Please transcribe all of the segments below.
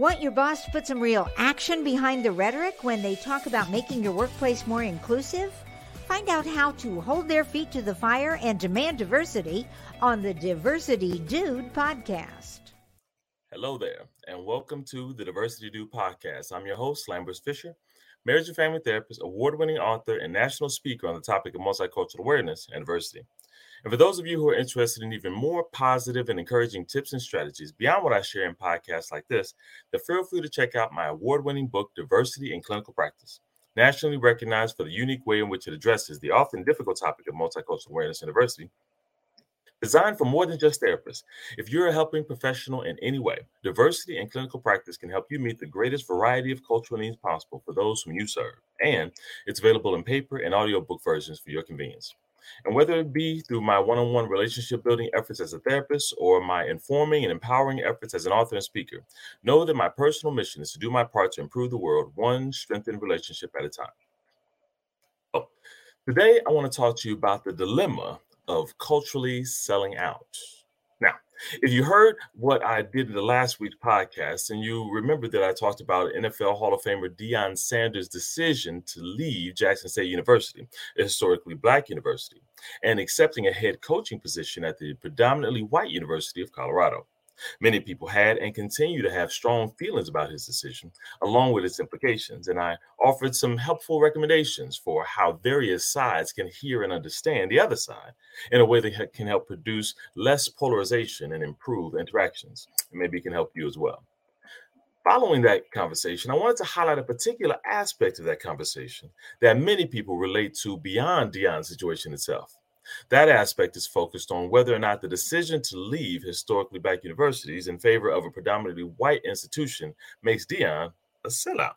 Want your boss to put some real action behind the rhetoric when they talk about making your workplace more inclusive? Find out how to hold their feet to the fire and demand diversity on the Diversity Dude podcast. Hello there, and welcome to the Diversity Dude podcast. I'm your host, Lambers Fisher, marriage and family therapist, award winning author, and national speaker on the topic of multicultural awareness and diversity. And for those of you who are interested in even more positive and encouraging tips and strategies beyond what I share in podcasts like this, then feel free to check out my award winning book, Diversity in Clinical Practice, nationally recognized for the unique way in which it addresses the often difficult topic of multicultural awareness and diversity. Designed for more than just therapists. If you're a helping professional in any way, diversity in clinical practice can help you meet the greatest variety of cultural needs possible for those whom you serve. And it's available in paper and audiobook versions for your convenience. And whether it be through my one on one relationship building efforts as a therapist or my informing and empowering efforts as an author and speaker, know that my personal mission is to do my part to improve the world one strengthened relationship at a time. Oh, today I want to talk to you about the dilemma of culturally selling out. If you heard what I did in the last week's podcast, and you remember that I talked about NFL Hall of Famer Deion Sanders' decision to leave Jackson State University, a historically black university, and accepting a head coaching position at the predominantly white University of Colorado. Many people had and continue to have strong feelings about his decision, along with its implications, and I offered some helpful recommendations for how various sides can hear and understand the other side in a way that can help produce less polarization and improve interactions. Maybe it can help you as well. Following that conversation, I wanted to highlight a particular aspect of that conversation that many people relate to beyond Deion's situation itself. That aspect is focused on whether or not the decision to leave historically black universities in favor of a predominantly white institution makes Deion a sellout.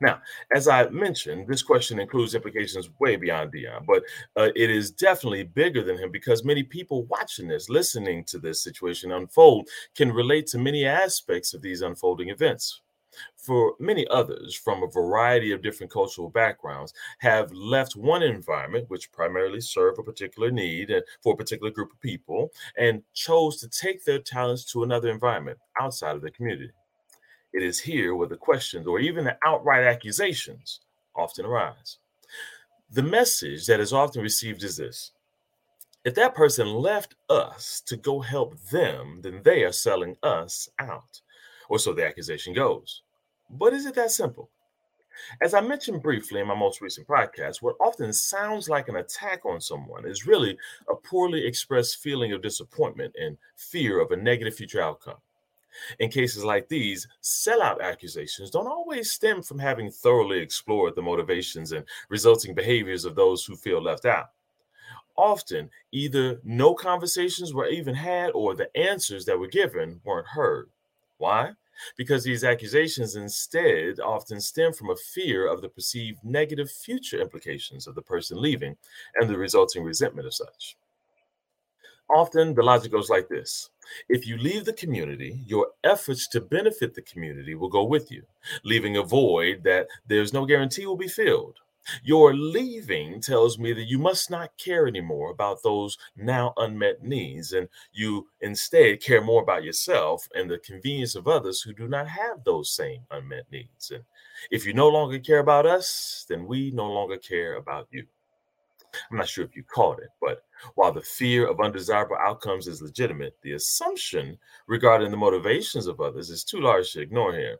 Now, as I mentioned, this question includes implications way beyond Deion, but uh, it is definitely bigger than him because many people watching this, listening to this situation unfold, can relate to many aspects of these unfolding events for many others from a variety of different cultural backgrounds have left one environment which primarily served a particular need and for a particular group of people and chose to take their talents to another environment outside of the community. It is here where the questions or even the outright accusations often arise. The message that is often received is this if that person left us to go help them then they are selling us out or so the accusation goes but is it that simple? As I mentioned briefly in my most recent podcast, what often sounds like an attack on someone is really a poorly expressed feeling of disappointment and fear of a negative future outcome. In cases like these, sellout accusations don't always stem from having thoroughly explored the motivations and resulting behaviors of those who feel left out. Often, either no conversations were even had or the answers that were given weren't heard. Why? because these accusations instead often stem from a fear of the perceived negative future implications of the person leaving and the resulting resentment of such. Often the logic goes like this if you leave the community, your efforts to benefit the community will go with you, leaving a void that there's no guarantee will be filled. Your leaving tells me that you must not care anymore about those now unmet needs, and you instead care more about yourself and the convenience of others who do not have those same unmet needs. And if you no longer care about us, then we no longer care about you. I'm not sure if you caught it, but while the fear of undesirable outcomes is legitimate, the assumption regarding the motivations of others is too large to ignore here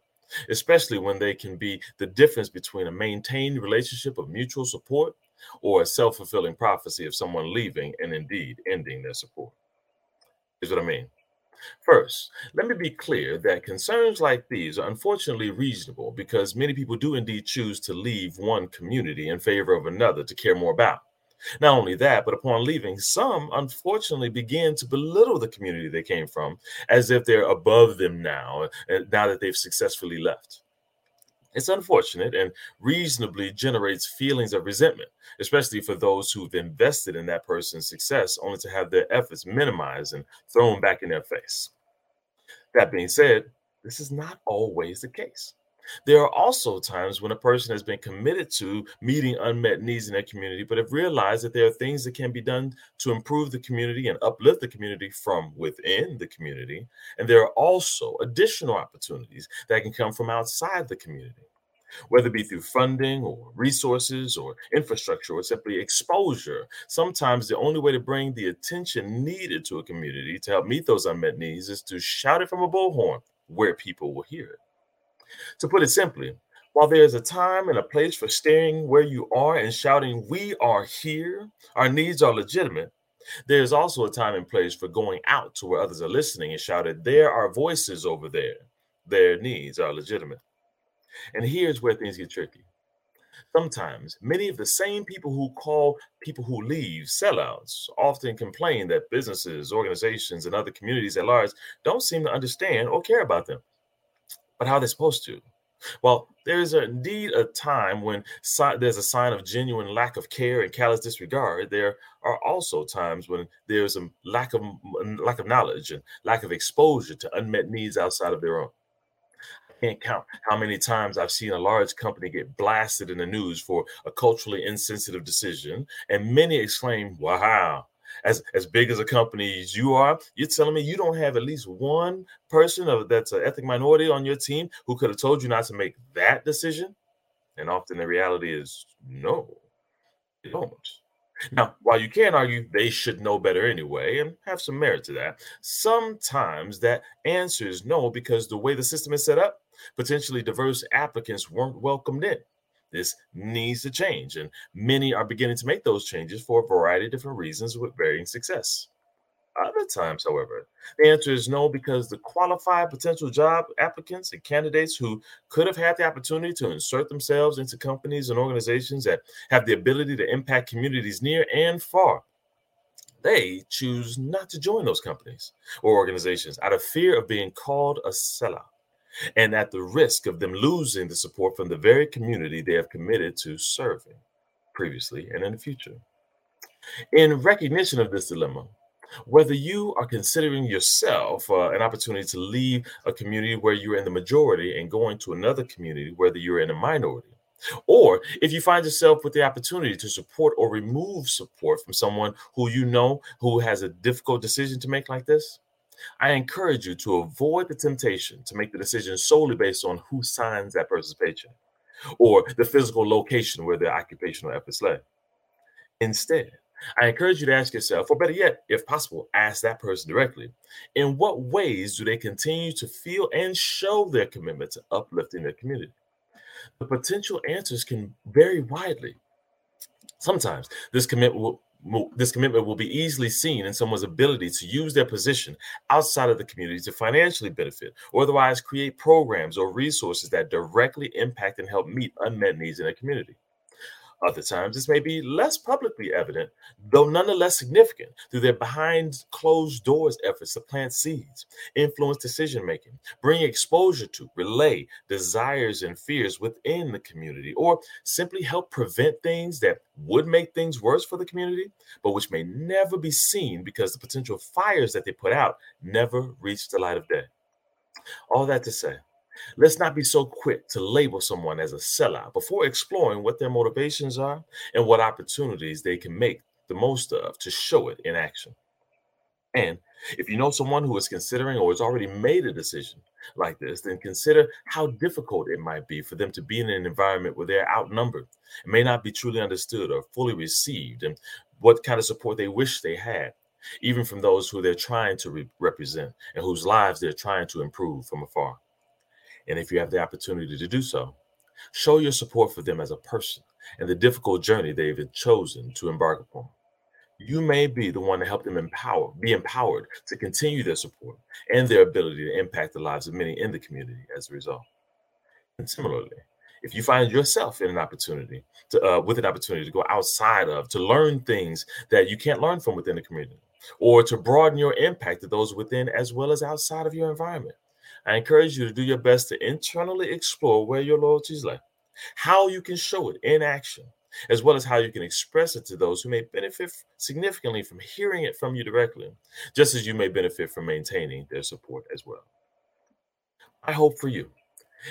especially when they can be the difference between a maintained relationship of mutual support or a self fulfilling prophecy of someone leaving and indeed ending their support. Is what I mean. First, let me be clear that concerns like these are unfortunately reasonable because many people do indeed choose to leave one community in favor of another to care more about. Not only that, but upon leaving, some unfortunately begin to belittle the community they came from as if they're above them now, uh, now that they've successfully left. It's unfortunate and reasonably generates feelings of resentment, especially for those who've invested in that person's success only to have their efforts minimized and thrown back in their face. That being said, this is not always the case. There are also times when a person has been committed to meeting unmet needs in their community, but have realized that there are things that can be done to improve the community and uplift the community from within the community. And there are also additional opportunities that can come from outside the community, whether it be through funding or resources or infrastructure or simply exposure. Sometimes the only way to bring the attention needed to a community to help meet those unmet needs is to shout it from a bullhorn where people will hear it. To put it simply, while there is a time and a place for staying where you are and shouting, We are here, our needs are legitimate, there is also a time and place for going out to where others are listening and shouting, There are voices over there, their needs are legitimate. And here's where things get tricky. Sometimes many of the same people who call people who leave sellouts often complain that businesses, organizations, and other communities at large don't seem to understand or care about them but how are they supposed to? Well, there is indeed a time when si- there's a sign of genuine lack of care and callous disregard. There are also times when there's a lack of lack of knowledge and lack of exposure to unmet needs outside of their own. I can't count how many times I've seen a large company get blasted in the news for a culturally insensitive decision, and many exclaim, "Wow, as as big as a company as you are, you're telling me you don't have at least one person of that's an ethnic minority on your team who could have told you not to make that decision? And often the reality is no, they don't. Now, while you can argue they should know better anyway and have some merit to that, sometimes that answer is no because the way the system is set up, potentially diverse applicants weren't welcomed in. This needs to change, and many are beginning to make those changes for a variety of different reasons with varying success. Other times, however, the answer is no because the qualified potential job applicants and candidates who could have had the opportunity to insert themselves into companies and organizations that have the ability to impact communities near and far, they choose not to join those companies or organizations out of fear of being called a sellout and at the risk of them losing the support from the very community they have committed to serving previously and in the future. In recognition of this dilemma, whether you are considering yourself uh, an opportunity to leave a community where you're in the majority and going to another community, whether you're in a minority, or if you find yourself with the opportunity to support or remove support from someone who you know who has a difficult decision to make like this, I encourage you to avoid the temptation to make the decision solely based on who signs that person's paycheck or the physical location where their occupational efforts lay. Instead, I encourage you to ask yourself, or better yet, if possible, ask that person directly, in what ways do they continue to feel and show their commitment to uplifting their community? The potential answers can vary widely. Sometimes this commitment will, this commitment will be easily seen in someone's ability to use their position outside of the community to financially benefit or otherwise create programs or resources that directly impact and help meet unmet needs in a community. Other times, this may be less publicly evident, though nonetheless significant, through their behind closed doors efforts to plant seeds, influence decision making, bring exposure to, relay desires and fears within the community, or simply help prevent things that would make things worse for the community, but which may never be seen because the potential fires that they put out never reach the light of day. All that to say, Let's not be so quick to label someone as a sellout before exploring what their motivations are and what opportunities they can make the most of to show it in action. And if you know someone who is considering or has already made a decision like this, then consider how difficult it might be for them to be in an environment where they're outnumbered and may not be truly understood or fully received, and what kind of support they wish they had, even from those who they're trying to re- represent and whose lives they're trying to improve from afar. And if you have the opportunity to do so, show your support for them as a person and the difficult journey they've chosen to embark upon. You may be the one to help them empower, be empowered to continue their support and their ability to impact the lives of many in the community as a result. And similarly, if you find yourself in an opportunity to, uh, with an opportunity to go outside of, to learn things that you can't learn from within the community, or to broaden your impact to those within as well as outside of your environment, I encourage you to do your best to internally explore where your loyalties lie, how you can show it in action, as well as how you can express it to those who may benefit significantly from hearing it from you directly, just as you may benefit from maintaining their support as well. My hope for you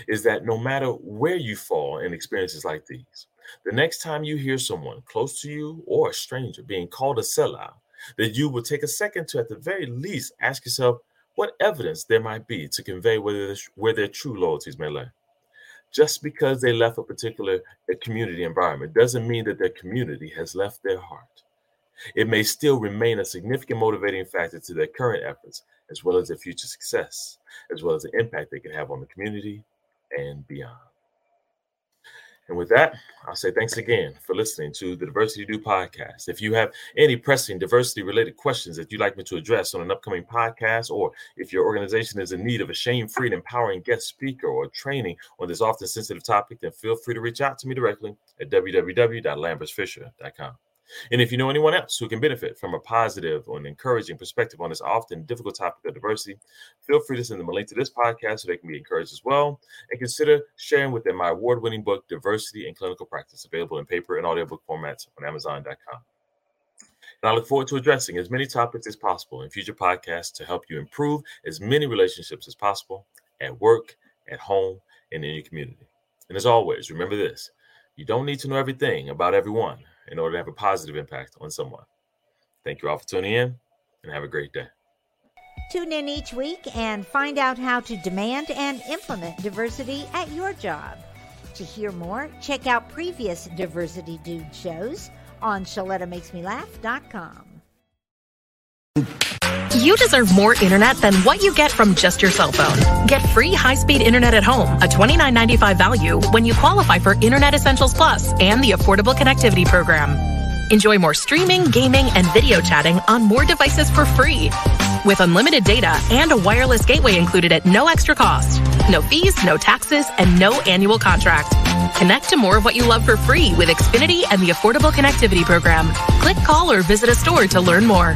is that no matter where you fall in experiences like these, the next time you hear someone close to you or a stranger being called a sellout, that you will take a second to, at the very least, ask yourself what evidence there might be to convey whether where their true loyalties may lie. Just because they left a particular community environment doesn't mean that their community has left their heart. It may still remain a significant motivating factor to their current efforts, as well as their future success, as well as the impact they can have on the community and beyond. And with that, I'll say thanks again for listening to the Diversity Dude podcast. If you have any pressing diversity related questions that you'd like me to address on an upcoming podcast, or if your organization is in need of a shame free and empowering guest speaker or training on this often sensitive topic, then feel free to reach out to me directly at www.lambersfisher.com. And if you know anyone else who can benefit from a positive or an encouraging perspective on this often difficult topic of diversity, feel free to send them a link to this podcast so they can be encouraged as well. And consider sharing with them my award winning book, Diversity in Clinical Practice, available in paper and audiobook formats on Amazon.com. And I look forward to addressing as many topics as possible in future podcasts to help you improve as many relationships as possible at work, at home, and in your community. And as always, remember this you don't need to know everything about everyone in order to have a positive impact on someone. Thank you all for tuning in and have a great day. Tune in each week and find out how to demand and implement diversity at your job. To hear more, check out previous Diversity Dude shows on ShalettaMakesMeLaugh.com. You deserve more internet than what you get from just your cell phone. Get free high-speed internet at home, a $29.95 value when you qualify for Internet Essentials Plus and the Affordable Connectivity Program. Enjoy more streaming, gaming, and video chatting on more devices for free. With unlimited data and a wireless gateway included at no extra cost. No fees, no taxes, and no annual contract. Connect to more of what you love for free with Xfinity and the Affordable Connectivity Program. Click, call, or visit a store to learn more.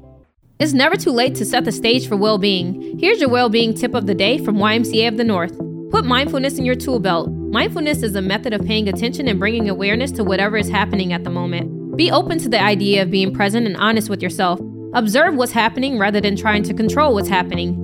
It's never too late to set the stage for well being. Here's your well being tip of the day from YMCA of the North. Put mindfulness in your tool belt. Mindfulness is a method of paying attention and bringing awareness to whatever is happening at the moment. Be open to the idea of being present and honest with yourself. Observe what's happening rather than trying to control what's happening.